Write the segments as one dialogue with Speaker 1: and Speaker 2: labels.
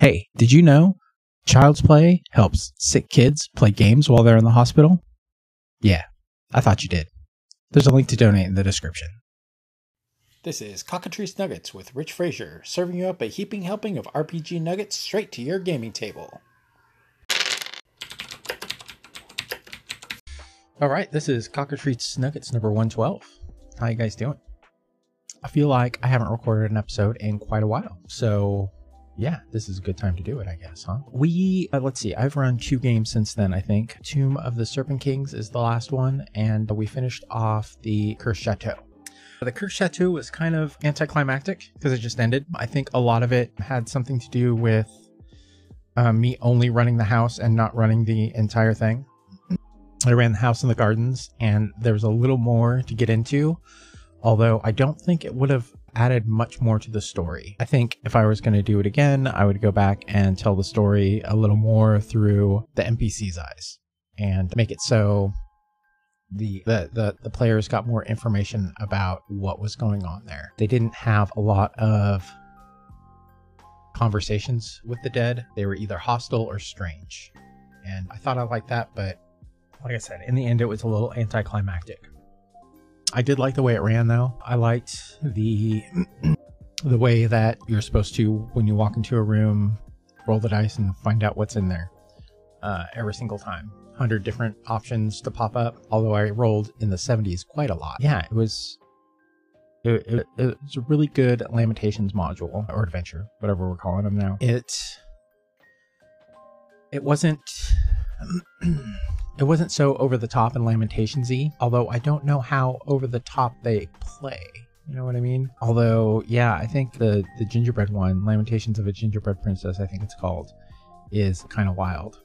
Speaker 1: Hey, did you know Child's Play helps sick kids play games while they're in the hospital? Yeah, I thought you did. There's a link to donate in the description.
Speaker 2: This is Cockatrice Nuggets with Rich Frazier, serving you up a heaping helping of RPG nuggets straight to your gaming table.
Speaker 1: All right, this is Cockatrice Nuggets number 112. How you guys doing? I feel like I haven't recorded an episode in quite a while, so yeah, this is a good time to do it, I guess, huh? We, uh, let's see, I've run two games since then, I think. Tomb of the Serpent Kings is the last one, and we finished off the Cursed Chateau. The Cursed Chateau was kind of anticlimactic because it just ended. I think a lot of it had something to do with uh, me only running the house and not running the entire thing. I ran the house and the gardens, and there was a little more to get into, although I don't think it would have added much more to the story. I think if I was going to do it again, I would go back and tell the story a little more through the NPC's eyes and make it so the, the the the players got more information about what was going on there. They didn't have a lot of conversations with the dead. They were either hostile or strange. And I thought I liked that, but like I said, in the end it was a little anticlimactic. I did like the way it ran though. I liked the the way that you're supposed to when you walk into a room, roll the dice and find out what's in there. Uh, every single time. 100 different options to pop up, although I rolled in the 70s quite a lot. Yeah, it was it, it, it was a really good Lamentations module or adventure, whatever we're calling them now. It it wasn't it wasn't so over the top and Lamentationsy, although I don't know how over the top they play. You know what I mean? Although, yeah, I think the the gingerbread one, Lamentations of a Gingerbread Princess, I think it's called, is kind of wild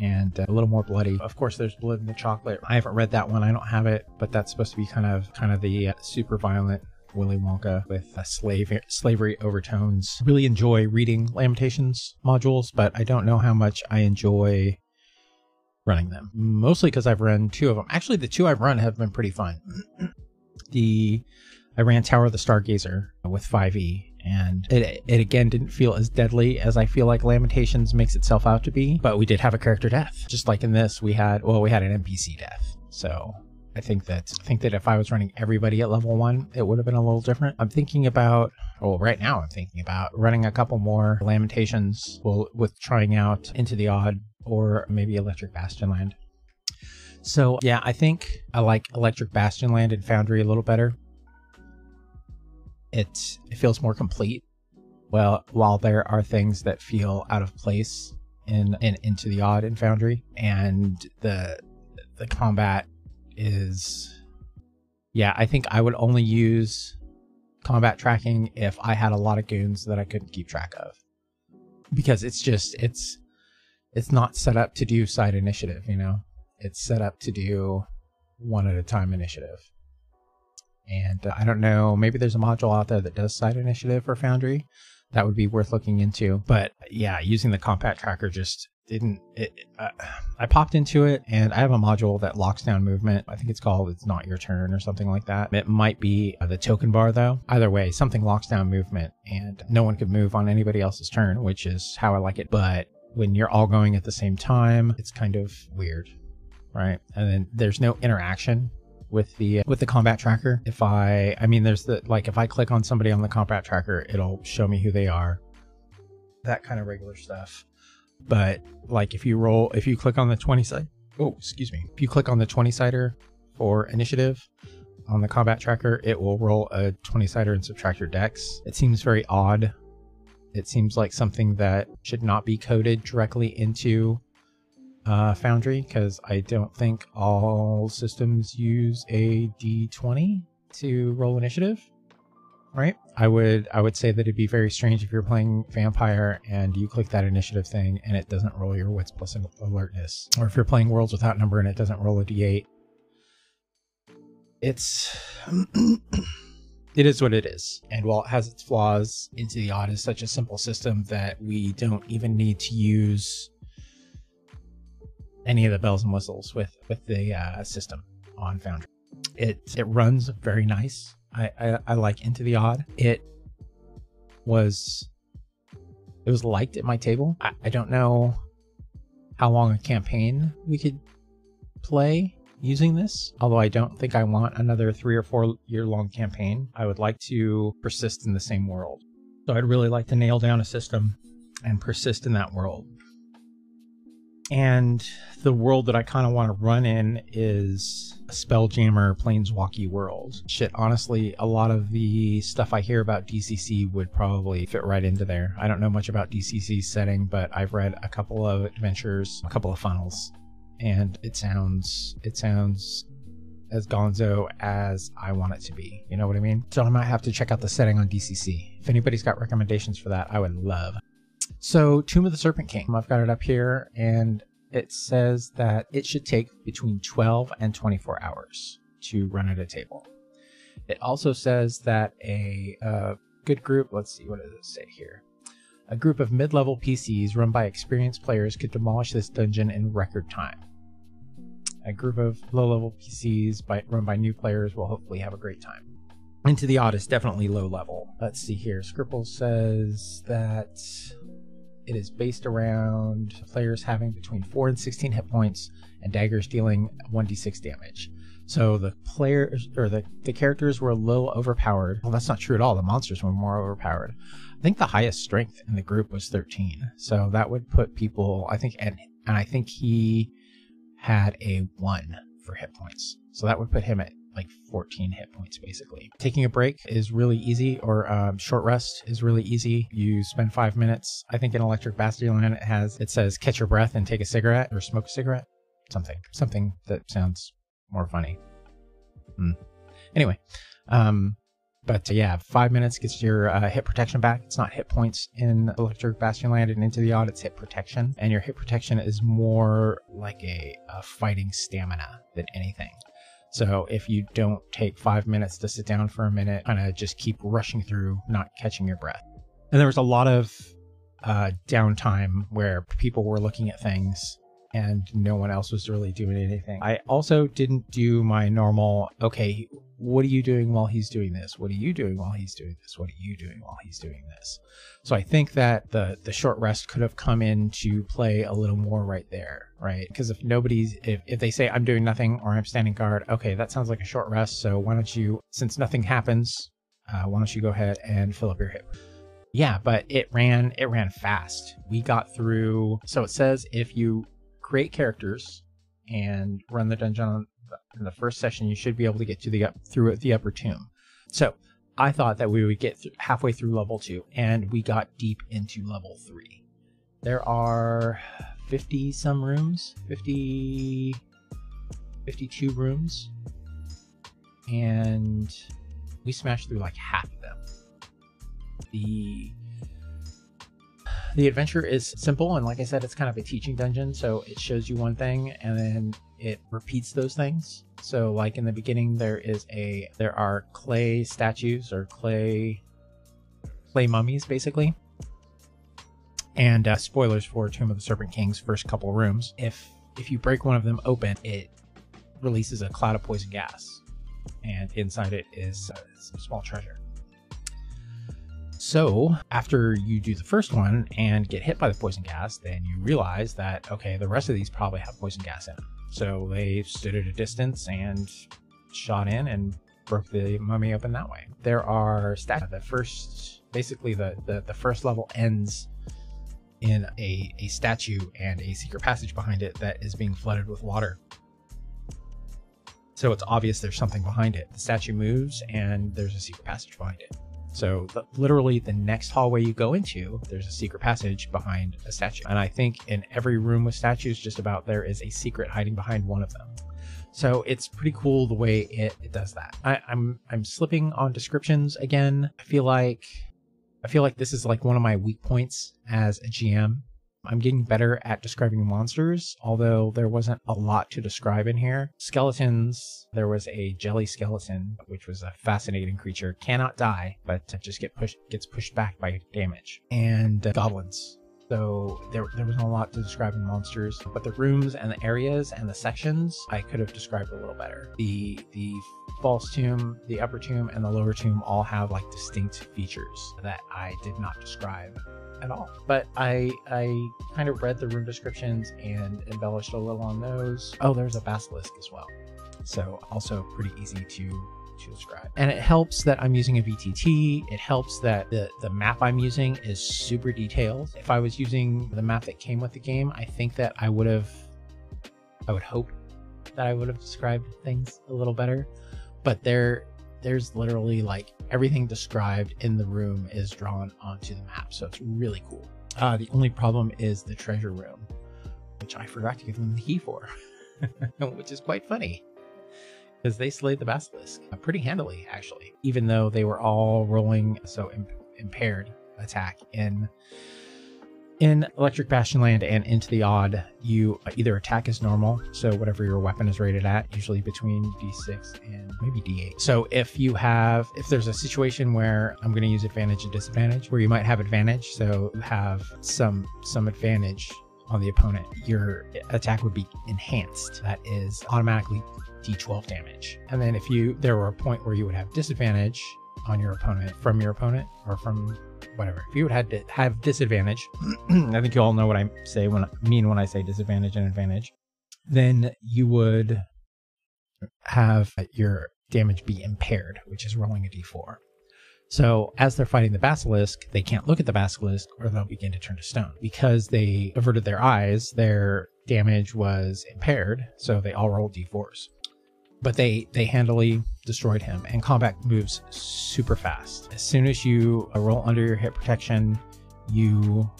Speaker 1: and uh, a little more bloody. Of course, there's blood in the chocolate. I haven't read that one. I don't have it, but that's supposed to be kind of kind of the uh, super violent Willy Wonka with uh, slave slavery overtones. Really enjoy reading Lamentations modules, but I don't know how much I enjoy running them. Mostly because I've run two of them. Actually, the two I've run have been pretty fun. the I ran Tower of the Stargazer with 5e, and it, it again didn't feel as deadly as I feel like Lamentations makes itself out to be. But we did have a character death, just like in this. We had well, we had an NPC death. So I think that I think that if I was running everybody at level one, it would have been a little different. I'm thinking about well, right now I'm thinking about running a couple more Lamentations. Well, with trying out Into the Odd or maybe Electric Bastionland. So yeah, I think I like Electric Bastionland and Foundry a little better. It it feels more complete. Well, while there are things that feel out of place in, in Into the Odd and Foundry, and the the combat is yeah, I think I would only use combat tracking if I had a lot of goons that I couldn't keep track of. Because it's just it's it's not set up to do side initiative, you know. It's set up to do one at a time initiative. And uh, I don't know, maybe there's a module out there that does side initiative for Foundry. That would be worth looking into. But yeah, using the combat tracker just didn't it, uh, I popped into it and I have a module that locks down movement. I think it's called it's not your turn or something like that. It might be uh, the token bar though. Either way, something locks down movement and no one could move on anybody else's turn, which is how I like it. But when you're all going at the same time, it's kind of weird, right? And then there's no interaction with the uh, with the combat tracker. If I I mean there's the like if I click on somebody on the combat tracker, it'll show me who they are. That kind of regular stuff. But like if you roll if you click on the 20 side oh, excuse me. If you click on the 20 sider for initiative on the combat tracker, it will roll a 20 sider and subtract your dex. It seems very odd it seems like something that should not be coded directly into uh, Foundry because I don't think all systems use a D20 to roll initiative. Right? I would I would say that it'd be very strange if you're playing vampire and you click that initiative thing and it doesn't roll your wits plus alertness, or if you're playing worlds without number and it doesn't roll a D8. It's it is what it is. And while it has its flaws, Into the Odd is such a simple system that we don't even need to use any of the bells and whistles with with the uh, system on Foundry. It it runs very nice. I, I, I like Into the Odd. It was it was liked at my table. I, I don't know how long a campaign we could play using this, although I don't think I want another three or four year long campaign. I would like to persist in the same world. So I'd really like to nail down a system and persist in that world. And the world that I kind of want to run in is a Spelljammer Planeswalky world. Shit, honestly, a lot of the stuff I hear about DCC would probably fit right into there. I don't know much about DCC's setting, but I've read a couple of adventures, a couple of funnels, and it sounds it sounds as gonzo as I want it to be. You know what I mean? So I might have to check out the setting on DCC. If anybody's got recommendations for that, I would love. So, Tomb of the Serpent King, I've got it up here, and it says that it should take between 12 and 24 hours to run at a table. It also says that a uh, good group, let's see, what does it say here? A group of mid level PCs run by experienced players could demolish this dungeon in record time. A group of low level PCs by, run by new players will hopefully have a great time. Into the Odd is definitely low level. Let's see here. Scribble says that it is based around players having between 4 and 16 hit points and daggers dealing 1d6 damage. So the players or the, the characters were a little overpowered. Well, that's not true at all. The monsters were more overpowered. I think the highest strength in the group was 13. So that would put people, I think, and, and I think he had a 1 for hit points. So that would put him at like 14 hit points basically. Taking a break is really easy, or um, short rest is really easy. You spend five minutes. I think in Electric Bastion it has it says catch your breath and take a cigarette or smoke a cigarette. Something, something that sounds more funny. Hmm. Anyway, um, but uh, yeah, five minutes gets your uh, hit protection back. It's not hit points in Electric Bastionland and Into the Odd, it's hit protection. And your hit protection is more like a, a fighting stamina than anything. So if you don't take five minutes to sit down for a minute, kind of just keep rushing through, not catching your breath. And there was a lot of uh, downtime where people were looking at things and no one else was really doing anything. I also didn't do my normal, okay, what are you doing while he's doing this? What are you doing while he's doing this? What are you doing while he's doing this? So I think that the the short rest could have come into play a little more right there, right? Because if nobody's if, if they say I'm doing nothing or I'm standing guard, okay, that sounds like a short rest. So why don't you, since nothing happens, uh, why don't you go ahead and fill up your hip? Yeah, but it ran it ran fast. We got through. So it says if you create characters and run the dungeon in the first session, you should be able to get to the up through the upper tomb. So I thought that we would get th- halfway through level two, and we got deep into level three. There are 50 some rooms, 50, 52 rooms, and we smashed through like half of them. The the adventure is simple and like i said it's kind of a teaching dungeon so it shows you one thing and then it repeats those things. So like in the beginning there is a there are clay statues or clay clay mummies basically. And uh, spoilers for tomb of the serpent king's first couple rooms. If if you break one of them open it releases a cloud of poison gas. And inside it is uh, some small treasure. So, after you do the first one and get hit by the poison gas, then you realize that, okay, the rest of these probably have poison gas in them. So, they stood at a distance and shot in and broke the mummy open that way. There are stats. The first, basically, the, the, the first level ends in a, a statue and a secret passage behind it that is being flooded with water. So it's obvious there's something behind it. The statue moves and there's a secret passage behind it. So the, literally the next hallway you go into, there's a secret passage behind a statue. And I think in every room with statues, just about there is a secret hiding behind one of them. So it's pretty cool the way it, it does that. I, I'm I'm slipping on descriptions again. I feel like I feel like this is like one of my weak points as a GM I'm getting better at describing monsters, although there wasn't a lot to describe in here. Skeletons, there was a jelly skeleton, which was a fascinating creature. Cannot die, but just get pushed gets pushed back by damage. And uh, goblins. So there, there wasn't a lot to describe in monsters, but the rooms and the areas and the sections I could have described a little better. The the false tomb, the upper tomb, and the lower tomb all have like distinct features that I did not describe at all. But I I kind of read the room descriptions and embellished a little on those. Oh, there's a basilisk as well. So also pretty easy to to describe. And it helps that I'm using a VTT. It helps that the, the map I'm using is super detailed. If I was using the map that came with the game, I think that I would have, I would hope that I would have described things a little better. But there, there's literally like everything described in the room is drawn onto the map. So it's really cool. Uh, the only problem is the treasure room, which I forgot to give them the key for, which is quite funny because they slayed the basilisk uh, pretty handily, actually, even though they were all rolling so imp- impaired attack in in Electric Bastionland and into the odd. You either attack as normal, so whatever your weapon is rated at, usually between D6 and maybe D8. So if you have, if there's a situation where I'm going to use advantage and disadvantage, where you might have advantage, so you have some some advantage on the opponent, your attack would be enhanced. That is automatically d12 damage. And then if you there were a point where you would have disadvantage on your opponent from your opponent or from whatever. If you would have to have disadvantage, I think you all know what I say when mean when I say disadvantage and advantage, then you would have your damage be impaired, which is rolling a d4. So as they're fighting the basilisk, they can't look at the basilisk or they'll begin to turn to stone. Because they averted their eyes, their damage was impaired, so they all rolled d4s but they they handily destroyed him and combat moves super fast. As soon as you uh, roll under your hit protection you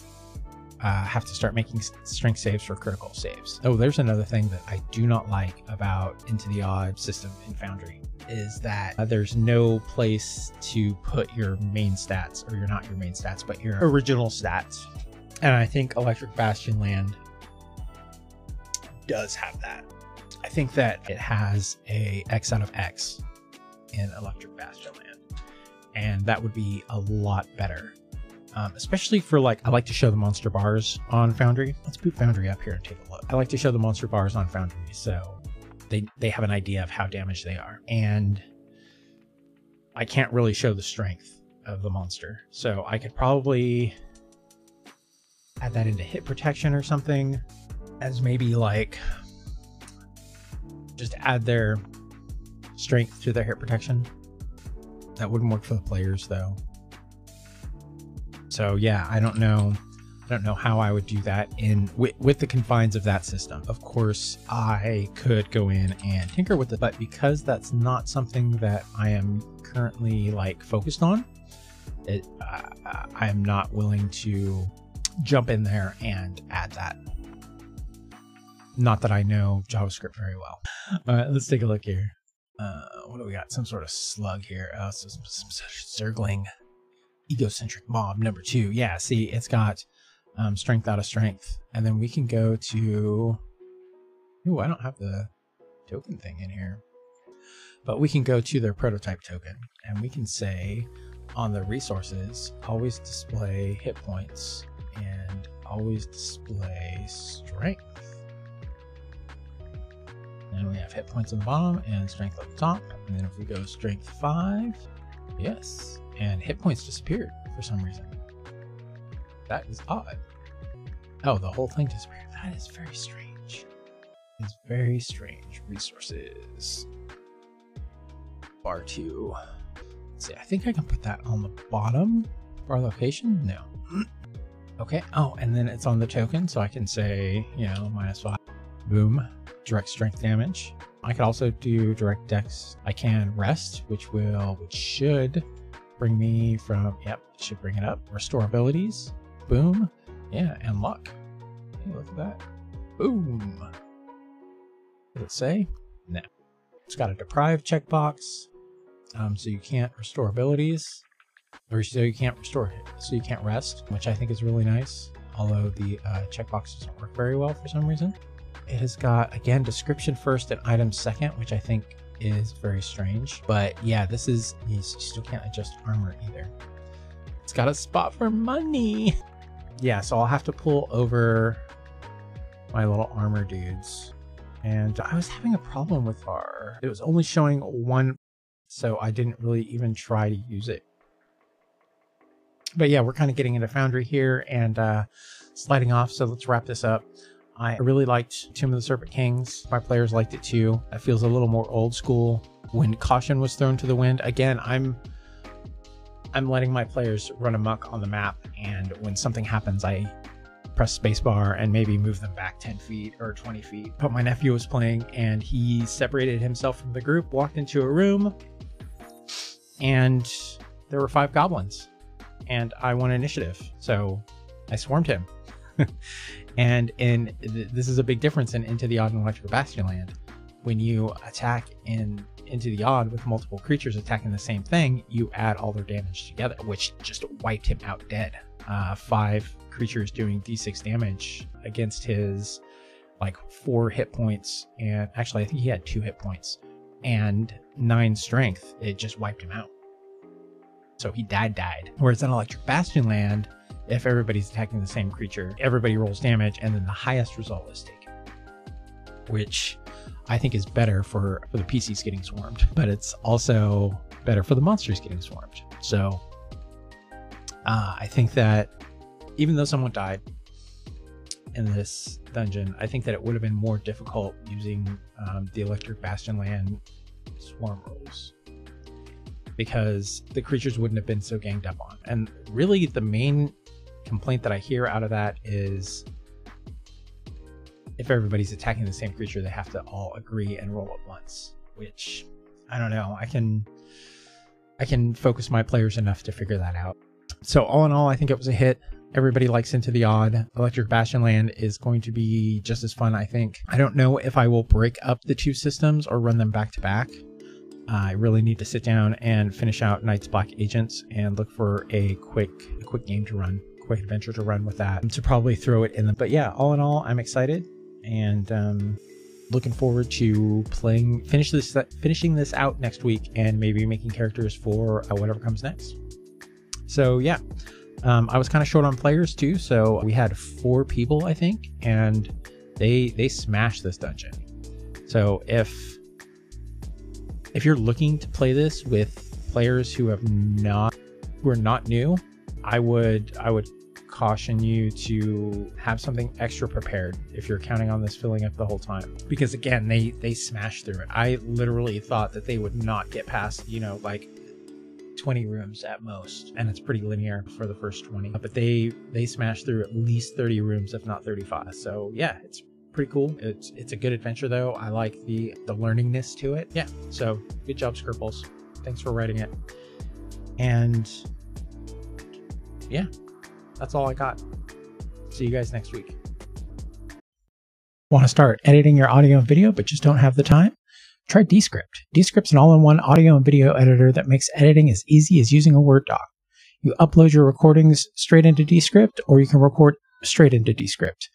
Speaker 1: uh, have to start making strength saves for critical saves. Oh there's another thing that i do not like about into the odd system in foundry is that uh, there's no place to put your main stats or you're not your main stats but your original stats. And i think electric bastionland does have that. I think that it has a X out of X in Electric Bastionland, and that would be a lot better. Um, especially for like, I like to show the monster bars on Foundry. Let's boot Foundry up here and take a look. I like to show the monster bars on Foundry, so they they have an idea of how damaged they are, and I can't really show the strength of the monster. So I could probably add that into hit protection or something as maybe like just add their strength to their hit protection. That wouldn't work for the players though. So yeah, I don't know. I don't know how I would do that in with, with the confines of that system. Of course, I could go in and tinker with it, but because that's not something that I am currently like focused on, it, uh, I'm not willing to jump in there and add that not that I know JavaScript very well. All right, let's take a look here. Uh, what do we got? Some sort of slug here. Oh, so some, some circling egocentric mob number two. Yeah, see, it's got um, strength out of strength. And then we can go to. Ooh, I don't have the token thing in here. But we can go to their prototype token and we can say on the resources, always display hit points and always display strength. Have hit points on the bottom and strength at the top. And then if we go strength 5, yes. And hit points disappeared for some reason. That is odd. Oh, the whole thing disappeared. That is very strange. It's very strange. Resources. Bar 2. Let's see, I think I can put that on the bottom our location. No. okay. Oh, and then it's on the token, so I can say, you know, minus 5. Boom direct strength damage. I could also do direct dex. I can rest, which will, which should bring me from, yep, should bring it up. Restore abilities. Boom. Yeah, and luck. Hey, look at that. Boom. Does it say? No. It's got a deprive checkbox. Um, so you can't restore abilities. Or so you can't restore it. So you can't rest, which I think is really nice. Although the uh, checkbox doesn't work very well for some reason. It has got, again, description first and item second, which I think is very strange. But yeah, this is, you still can't adjust armor either. It's got a spot for money. Yeah, so I'll have to pull over my little armor dudes. And I was having a problem with our, it was only showing one, so I didn't really even try to use it. but yeah, we're kind of getting into Foundry here and uh, sliding off. So let's wrap this up. I really liked Tomb of the Serpent Kings. My players liked it too. It feels a little more old school. When caution was thrown to the wind, again, I'm I'm letting my players run amok on the map, and when something happens, I press spacebar and maybe move them back 10 feet or 20 feet. But my nephew was playing, and he separated himself from the group, walked into a room, and there were five goblins, and I won initiative. So I swarmed him. and in th- this is a big difference in Into the Odd and Electric Bastionland. When you attack in Into the Odd with multiple creatures attacking the same thing, you add all their damage together, which just wiped him out dead. Uh, five creatures doing d6 damage against his like four hit points, and actually, I think he had two hit points and nine strength. It just wiped him out. So he died, died. Whereas in Electric Bastionland, if everybody's attacking the same creature, everybody rolls damage, and then the highest result is taken, which I think is better for, for the PCs getting swarmed, but it's also better for the monsters getting swarmed. So uh, I think that even though someone died in this dungeon, I think that it would have been more difficult using um, the Electric Bastionland swarm rolls because the creatures wouldn't have been so ganged up on. And really, the main complaint that I hear out of that is if everybody's attacking the same creature, they have to all agree and roll at once. Which I don't know. I can I can focus my players enough to figure that out. So all in all, I think it was a hit. Everybody likes Into the Odd. Electric Bastionland is going to be just as fun, I think. I don't know if I will break up the two systems or run them back to back. I really need to sit down and finish out Night's Black Agents and look for a quick a quick game to run quick adventure to run with that. To probably throw it in the but yeah all in all i'm excited and um, looking forward to playing finish this finishing this out next week and maybe making characters for uh, whatever comes next. So yeah um, i was kind of short on players too so we had four people i think and they they smashed this dungeon. So if if you're looking to play this with players who have not who are not new I would I would caution you to have something extra prepared if you're counting on this filling up the whole time. Because again they they smashed through it. I literally thought that they would not get past you know like 20 rooms at most and it's pretty linear for the first 20 but they they smashed through at least 30 rooms if not 35 so yeah it's pretty cool it's it's a good adventure though i like the the learningness to it yeah so good job Skerples thanks for writing it and yeah that's all I got. See you guys next week. Want to start editing your audio and video but just don't have the time? Try Descript. Descript's an all in one audio and video editor that makes editing as easy as using a Word doc. You upload your recordings straight into Descript, or you can record straight into Descript.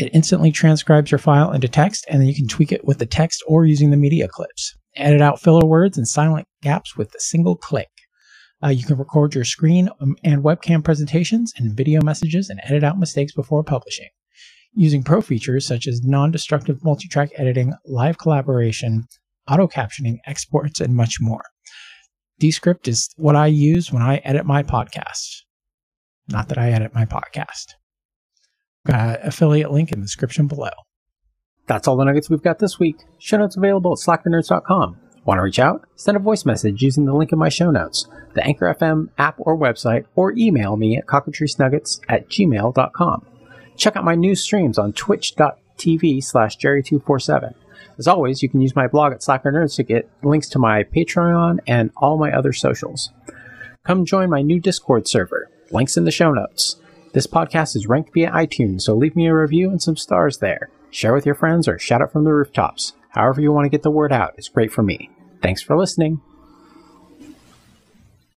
Speaker 1: It instantly transcribes your file into text, and then you can tweak it with the text or using the media clips. Edit out filler words and silent gaps with a single click. Uh, you can record your screen um, and webcam presentations and video messages and edit out mistakes before publishing. Using pro features such as non destructive multi track editing, live collaboration, auto captioning, exports, and much more. Descript is what I use when I edit my podcast. Not that I edit my podcast. Got affiliate link in the description below.
Speaker 2: That's all the nuggets we've got this week. Show notes available at slackernerds.com. Want to reach out? Send a voice message using the link in my show notes, the Anchor FM app or website, or email me at cockatricenuggets at gmail.com. Check out my new streams on twitch.tv slash jerry247. As always, you can use my blog at Slacker Nerds to get links to my Patreon and all my other socials. Come join my new Discord server. Links in the show notes. This podcast is ranked via iTunes, so leave me a review and some stars there. Share with your friends or shout out from the rooftops. However, you want to get the word out is great for me. Thanks for listening.